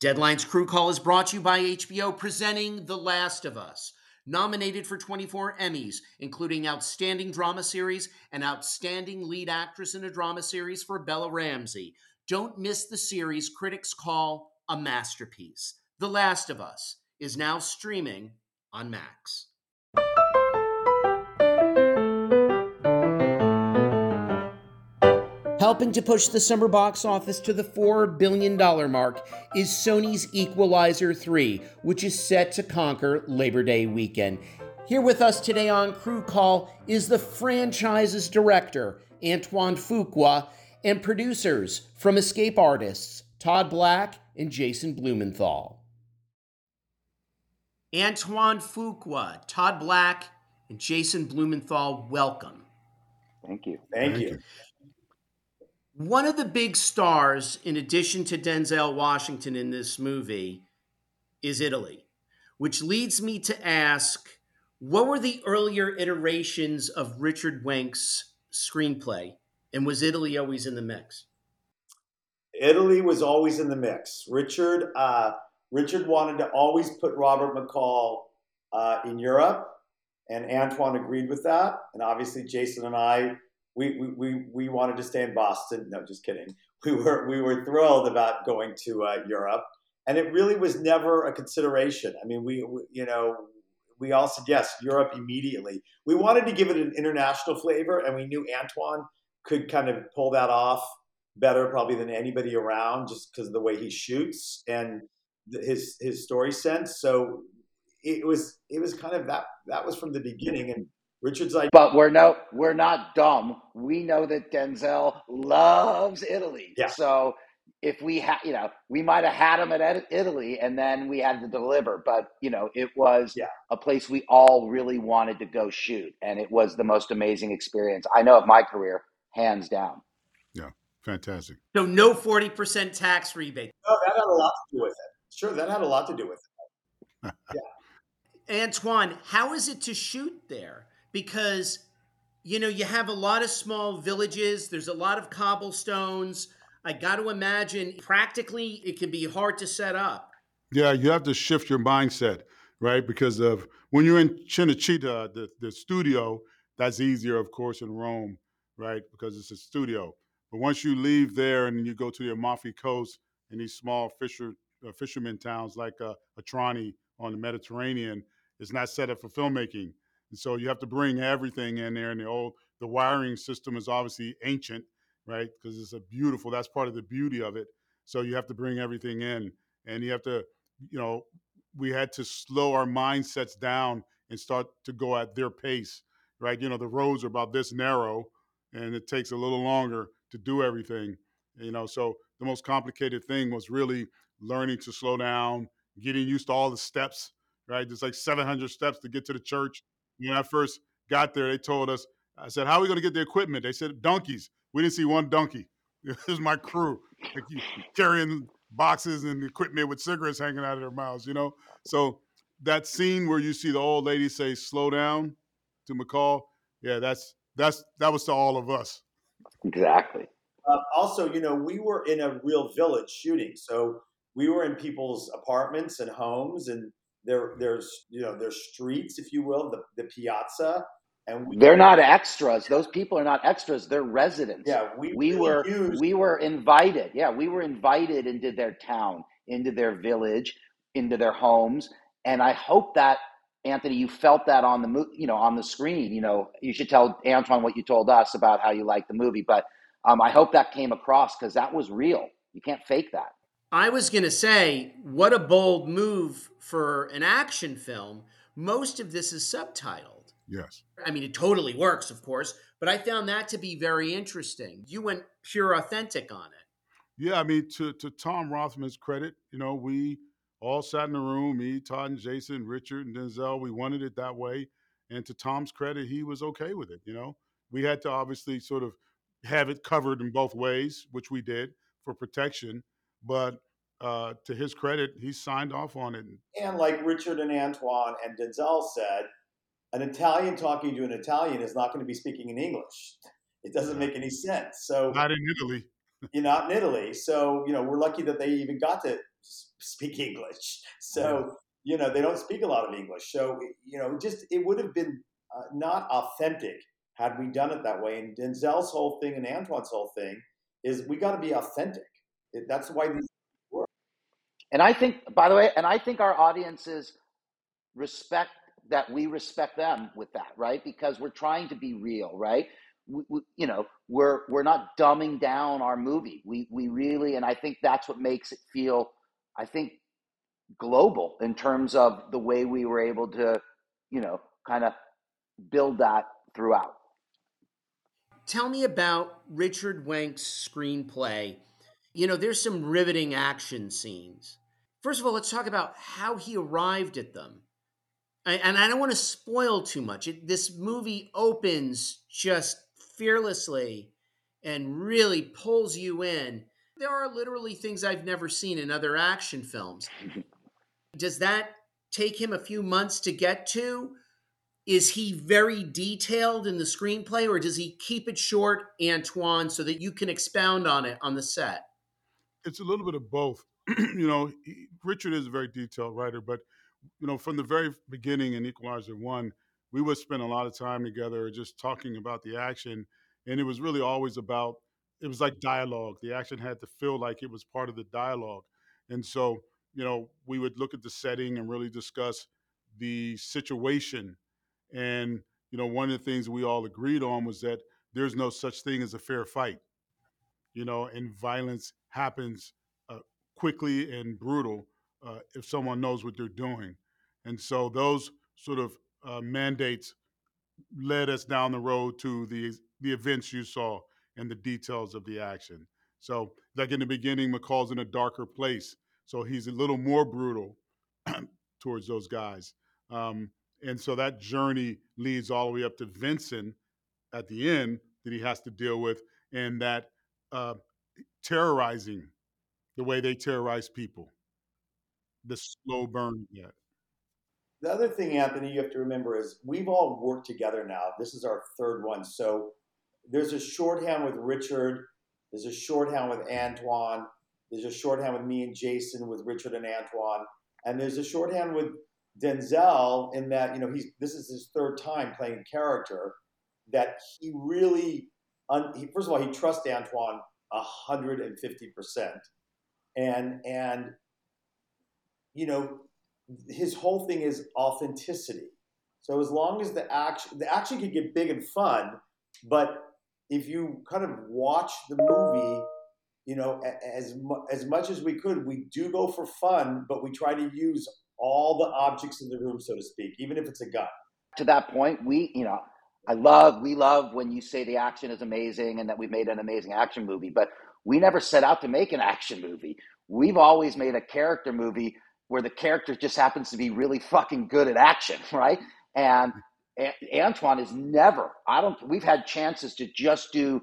Deadline's Crew Call is brought to you by HBO, presenting The Last of Us. Nominated for 24 Emmys, including Outstanding Drama Series and Outstanding Lead Actress in a Drama Series for Bella Ramsey. Don't miss the series critics call a masterpiece. The Last of Us is now streaming on Max. Helping to push the summer box office to the $4 billion mark is Sony's Equalizer 3, which is set to conquer Labor Day weekend. Here with us today on Crew Call is the franchise's director, Antoine Fuqua, and producers from Escape Artists, Todd Black and Jason Blumenthal. Antoine Fuqua, Todd Black, and Jason Blumenthal, welcome. Thank you. Thank, Thank you. you. One of the big stars, in addition to Denzel Washington in this movie, is Italy, which leads me to ask what were the earlier iterations of Richard Wenk's screenplay? And was Italy always in the mix? Italy was always in the mix. Richard, uh, Richard wanted to always put Robert McCall uh, in Europe, and Antoine agreed with that. And obviously, Jason and I we, we, we wanted to stay in Boston. No, just kidding. We were, we were thrilled about going to uh, Europe. And it really was never a consideration. I mean, we, we, you know, we all said yes, Europe immediately. We wanted to give it an international flavor, and we knew Antoine could kind of pull that off better, probably than anybody around, just because of the way he shoots and his his story sense. So it was it was kind of that that was from the beginning, and Richard's like, but we're no, we're not dumb. We know that Denzel loves Italy. Yeah. So if we had, you know, we might have had him at Italy, and then we had to deliver. But you know, it was yeah. a place we all really wanted to go shoot, and it was the most amazing experience I know of my career, hands down. Yeah, fantastic. So no forty percent tax rebate. No, that had a lot to do with it. Sure, that had a lot to do with it. yeah. Antoine, how is it to shoot there? Because you know you have a lot of small villages there's a lot of cobblestones. I got to imagine practically it can be hard to set up. Yeah you have to shift your mindset right? Because of when you're in cinecittà the, the studio that's easier of course in rome right? Because it's a studio. But once you leave there and you go to the amalfi coast and these small fisher uh, fishermen towns like uh, Atrani on the mediterranean it's not set up for filmmaking and so you have to bring everything in there. And the old the wiring system is obviously ancient, right? Because it's a beautiful. That's part of the beauty of it. So you have to bring everything in, and you have to, you know, we had to slow our mindsets down and start to go at their pace, right? You know, the roads are about this narrow, and it takes a little longer to do everything. You know, so the most complicated thing was really learning to slow down, getting used to all the steps, right? There's like 700 steps to get to the church when I first got there, they told us, I said, How are we going to get the equipment? They said, Donkeys. We didn't see one donkey. This is my crew like, carrying boxes and equipment with cigarettes hanging out of their mouths, you know? So that scene where you see the old lady say, Slow down to McCall, yeah, that's that's that was to all of us. Exactly. Uh, also, you know, we were in a real village shooting. So we were in people's apartments and homes and there, there's you know there's streets, if you will, the, the piazza, and we, they're not extras. Those people are not extras. They're residents. Yeah, we, we were used- we were invited. Yeah, we were invited into their town, into their village, into their homes, and I hope that Anthony, you felt that on the you know on the screen. You know, you should tell Antoine what you told us about how you liked the movie, but um, I hope that came across because that was real. You can't fake that. I was going to say, what a bold move for an action film. Most of this is subtitled. Yes. I mean, it totally works, of course, but I found that to be very interesting. You went pure authentic on it. Yeah, I mean, to, to Tom Rothman's credit, you know, we all sat in the room, me, Todd, and Jason, Richard, and Denzel. We wanted it that way. And to Tom's credit, he was okay with it, you know. We had to obviously sort of have it covered in both ways, which we did for protection but uh, to his credit, he signed off on it. And like Richard and Antoine and Denzel said, an Italian talking to an Italian is not going to be speaking in English. It doesn't make any sense. So not in Italy. you're not in Italy. So you know we're lucky that they even got to speak English. So you know they don't speak a lot of English. So you know, just it would have been uh, not authentic had we done it that way. And Denzel's whole thing and Antoine's whole thing is we got to be authentic. It, that's why these work. And I think, by the way, and I think our audiences respect that we respect them with that, right? Because we're trying to be real, right? We, we, you know, we're we're not dumbing down our movie. We we really, and I think that's what makes it feel, I think, global in terms of the way we were able to, you know, kind of build that throughout. Tell me about Richard Wenk's screenplay. You know, there's some riveting action scenes. First of all, let's talk about how he arrived at them. And I don't want to spoil too much. It, this movie opens just fearlessly and really pulls you in. There are literally things I've never seen in other action films. Does that take him a few months to get to? is he very detailed in the screenplay or does he keep it short antoine so that you can expound on it on the set it's a little bit of both. You know he, richard is a very detailed writer but you know from the very beginning in equalizer one we would spend a lot of time together just talking about the action and it was really always about it was like dialogue. The action had to feel like it was part of the dialogue. And so you know we would look at the setting and really discuss the situation. And you know, one of the things we all agreed on was that there's no such thing as a fair fight. You know, and violence happens uh, quickly and brutal uh, if someone knows what they're doing. And so those sort of uh, mandates led us down the road to the the events you saw and the details of the action. So, like in the beginning, McCall's in a darker place, so he's a little more brutal towards those guys. Um, and so that journey leads all the way up to Vincent at the end that he has to deal with, and that uh, terrorizing the way they terrorize people, the slow burn. yet. The other thing, Anthony, you have to remember is we've all worked together now. This is our third one. So there's a shorthand with Richard, there's a shorthand with Antoine, there's a shorthand with me and Jason with Richard and Antoine, and there's a shorthand with Denzel in that you know he's this is his third time playing a character that he really un, he, first of all he trusts Antoine hundred and fifty percent and and you know his whole thing is authenticity so as long as the action the action could get big and fun but if you kind of watch the movie you know as as much as we could we do go for fun but we try to use all the objects in the room, so to speak, even if it's a gun. To that point, we, you know, I love, we love when you say the action is amazing and that we've made an amazing action movie, but we never set out to make an action movie. We've always made a character movie where the character just happens to be really fucking good at action, right? And Antoine is never, I don't, we've had chances to just do,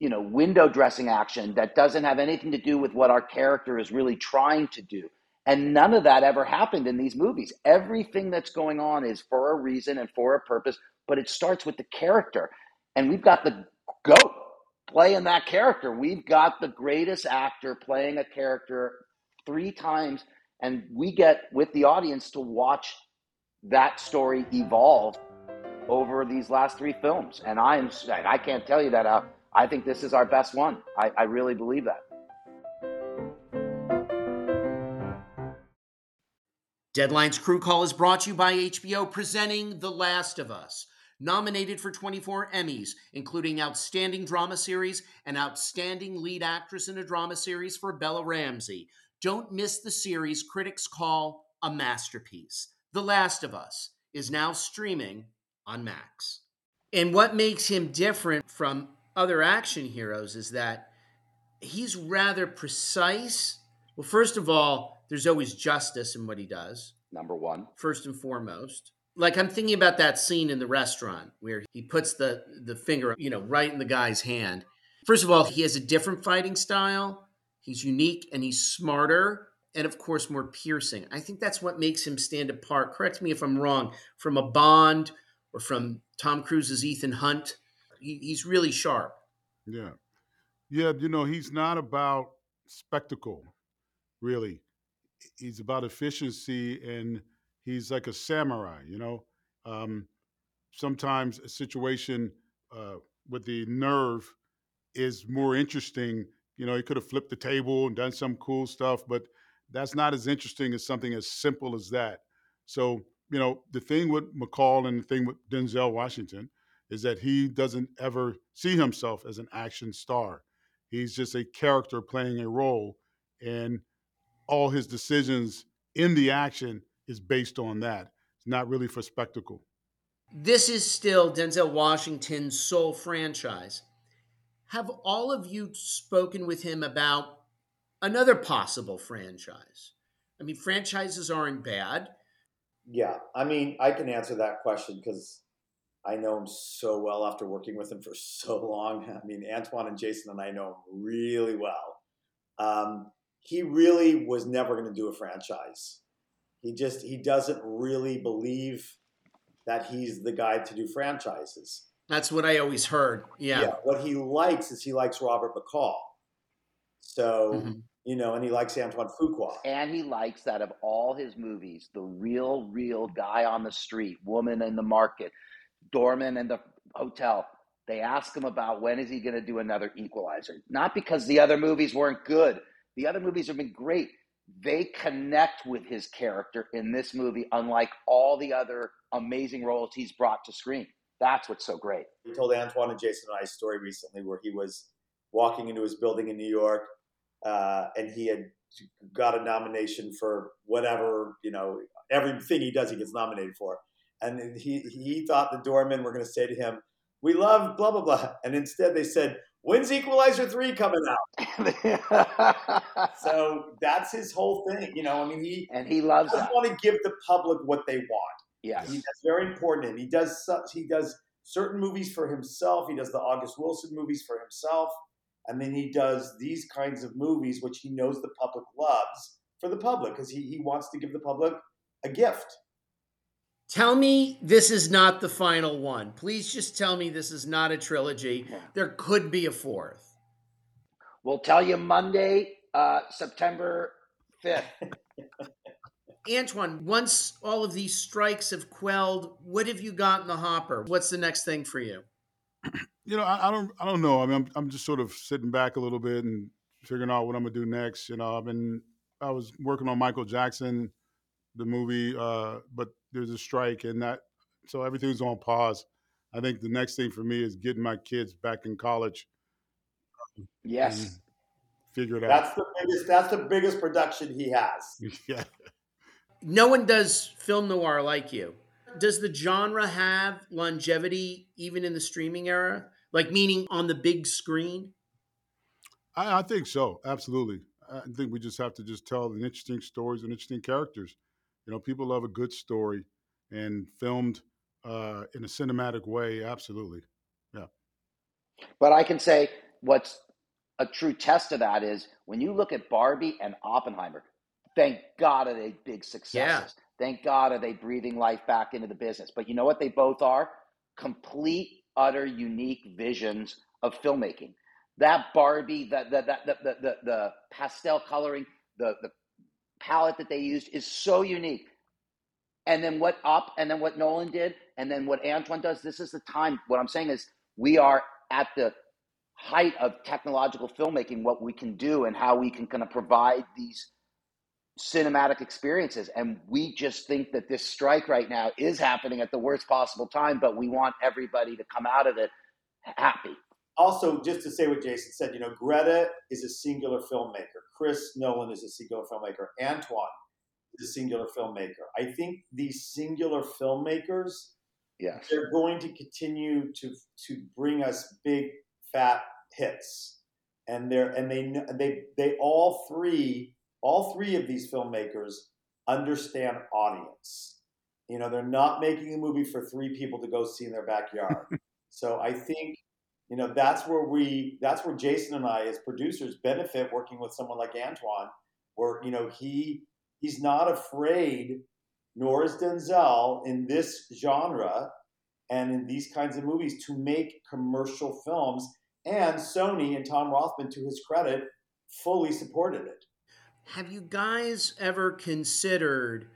you know, window dressing action that doesn't have anything to do with what our character is really trying to do. And none of that ever happened in these movies. Everything that's going on is for a reason and for a purpose, but it starts with the character. And we've got the goat playing that character. We've got the greatest actor playing a character three times, and we get with the audience to watch that story evolve over these last three films. And I'm I can't tell you that uh, I think this is our best one. I, I really believe that. Deadline's Crew Call is brought to you by HBO presenting The Last of Us. Nominated for 24 Emmys, including Outstanding Drama Series and Outstanding Lead Actress in a Drama Series for Bella Ramsey. Don't miss the series critics call a masterpiece. The Last of Us is now streaming on Max. And what makes him different from other action heroes is that he's rather precise. Well, first of all, there's always justice in what he does. Number one. First and foremost. Like I'm thinking about that scene in the restaurant where he puts the the finger, you know, right in the guy's hand. First of all, he has a different fighting style. He's unique and he's smarter and of course more piercing. I think that's what makes him stand apart. Correct me if I'm wrong, from a Bond or from Tom Cruise's Ethan Hunt. He, he's really sharp. Yeah. Yeah, you know, he's not about spectacle, really he's about efficiency and he's like a samurai. You know, um, sometimes a situation uh, with the nerve is more interesting. You know, he could have flipped the table and done some cool stuff, but that's not as interesting as something as simple as that. So, you know, the thing with McCall and the thing with Denzel Washington is that he doesn't ever see himself as an action star. He's just a character playing a role, and all his decisions in the action is based on that. It's not really for spectacle. This is still Denzel Washington's sole franchise. Have all of you spoken with him about another possible franchise? I mean, franchises aren't bad. Yeah, I mean, I can answer that question because I know him so well after working with him for so long. I mean, Antoine and Jason and I know him really well. Um, he really was never going to do a franchise. He just he doesn't really believe that he's the guy to do franchises. That's what I always heard. Yeah. yeah what he likes is he likes Robert McCall. So, mm-hmm. you know, and he likes Antoine Fuqua. And he likes that of all his movies, the real, real guy on the street, woman in the market, doorman in the hotel. They ask him about when is he going to do another Equalizer. Not because the other movies weren't good. The other movies have been great. They connect with his character in this movie, unlike all the other amazing roles he's brought to screen. That's what's so great. He told Antoine and Jason and I a story recently where he was walking into his building in New York uh, and he had got a nomination for whatever, you know, everything he does, he gets nominated for. And he, he thought the doormen were going to say to him, We love blah, blah, blah. And instead they said, When's Equalizer 3 coming out? so that's his whole thing. You know, I mean, he and he loves doesn't want to give the public what they want. Yeah, that's very important to him. He does he does certain movies for himself. He does the August Wilson movies for himself, and then he does these kinds of movies which he knows the public loves for the public because he, he wants to give the public a gift. Tell me this is not the final one. Please just tell me this is not a trilogy. There could be a fourth. We'll tell you Monday, uh, September 5th. Antoine, once all of these strikes have quelled, what have you got in the hopper? What's the next thing for you? You know, I, I don't, I don't know. I mean, I'm, I'm just sort of sitting back a little bit and figuring out what I'm gonna do next. You know, I've been, I was working on Michael Jackson, the movie, uh, but there's a strike, and that, so everything's on pause. I think the next thing for me is getting my kids back in college. Yes. Figure it out. That's the biggest. That's the biggest production he has. yeah no one does film noir like you. Does the genre have longevity even in the streaming era? Like meaning on the big screen? I, I think so. Absolutely. I think we just have to just tell the interesting stories and interesting characters. You know, people love a good story and filmed uh, in a cinematic way. Absolutely. Yeah. But I can say what's a true test of that is when you look at Barbie and Oppenheimer, Thank God are they big successes. Yeah. Thank God are they breathing life back into the business. But you know what they both are? Complete, utter, unique visions of filmmaking. That Barbie, that the, the, the, the, the pastel coloring, the, the palette that they used is so unique. And then what up, and then what Nolan did, and then what Antoine does. This is the time. What I'm saying is, we are at the height of technological filmmaking, what we can do, and how we can kind of provide these cinematic experiences. And we just think that this strike right now is happening at the worst possible time, but we want everybody to come out of it happy. Also, just to say what Jason said, you know, Greta is a singular filmmaker. Chris Nolan is a singular filmmaker. Antoine is a singular filmmaker. I think these singular filmmakers, yes. they're going to continue to to bring us big fat hits. And they're and they they they all three all three of these filmmakers understand audience. You know, they're not making a movie for three people to go see in their backyard. so I think, you know, that's where we, that's where Jason and I, as producers, benefit working with someone like Antoine, where you know he he's not afraid, nor is Denzel in this genre and in these kinds of movies to make commercial films. And Sony and Tom Rothman, to his credit, fully supported it. Have you guys ever considered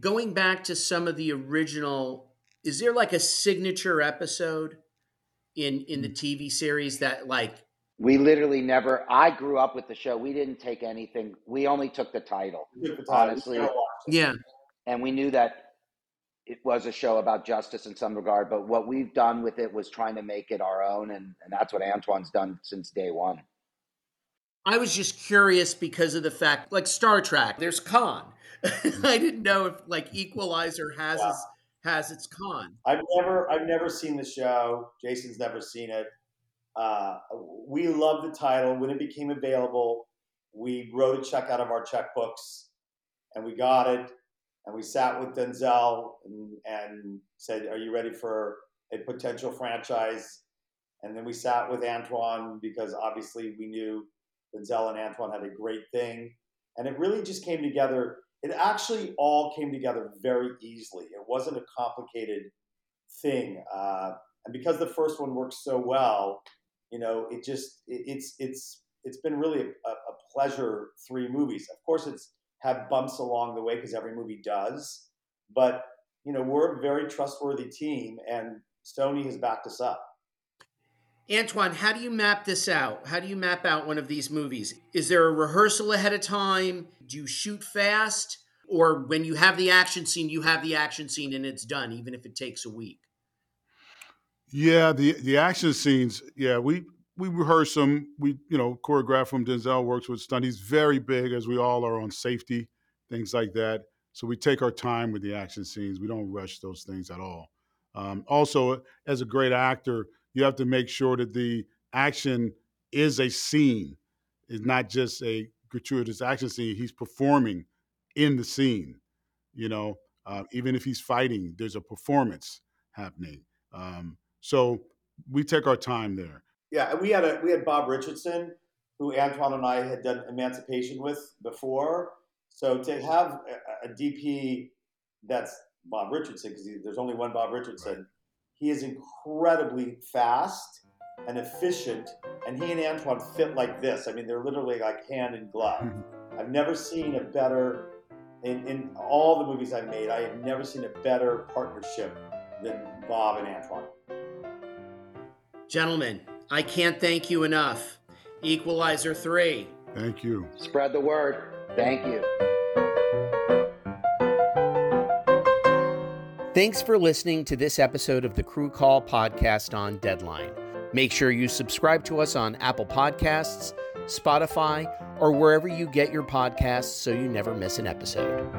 going back to some of the original? Is there like a signature episode in in the TV series that like We literally never. I grew up with the show. We didn't take anything. We only took the title, took the time. We Honestly. never watched it. yeah and we knew that it was a show about justice in some regard. But what we've done with it was trying to make it our own, and, and that's what Antoine's done since day one. I was just curious because of the fact, like Star Trek, there's Khan. I didn't know if like Equalizer has Yeah. its, has its Khan. I've never, I've never seen the show. Jason's never seen it. Uh, we love the title. When it became available, we wrote a check out of our checkbooks, and we got it. And we sat with Denzel and, and said, "Are you ready for a potential franchise?" And then we sat with Antoine because obviously we knew Denzel and Antoine had a great thing, and it really just came together. It actually all came together very easily. It wasn't a complicated thing, uh, and because the first one worked so well, you know, it just it, it's it's it's been really a, a pleasure. Three movies, of course, it's had bumps along the way because every movie does, but you know, we're a very trustworthy team, and Sony has backed us up. Antoine, how do you map this out? How do you map out one of these movies? Is there a rehearsal ahead of time? Do you shoot fast? Or when you have the action scene, you have the action scene and it's done, even if it takes a week? Yeah, the the action scenes. Yeah, we we rehearse them. We you know choreograph them. Denzel works with stunt. He's very big, as we all are on safety, things like that. So we take our time with the action scenes. We don't rush those things at all. Um, also, as a great actor, you have to make sure that the action is a scene, is not just a gratuitous action scene. He's performing in the scene. You know, uh, even if he's fighting, there's a performance happening. Um, so we take our time there. Yeah, we had a we had Bob Richardson, who Antoine and I had done Emancipation with before. So to have a, a DP that's Bob Richardson, because there's only one Bob Richardson, he is incredibly fast and efficient, and he and Antoine fit like this. I mean, they're literally like hand in glove. Mm-hmm. I've never seen a better in, in all the movies I've made. I have never seen a better partnership than Bob and Antoine. Gentlemen, I can't thank you enough. Equalizer 3. Thank you. Spread the word. Thank you. Thanks for listening to this episode of the Crew Call podcast on Deadline. Make sure you subscribe to us on Apple Podcasts, Spotify, or wherever you get your podcasts so you never miss an episode.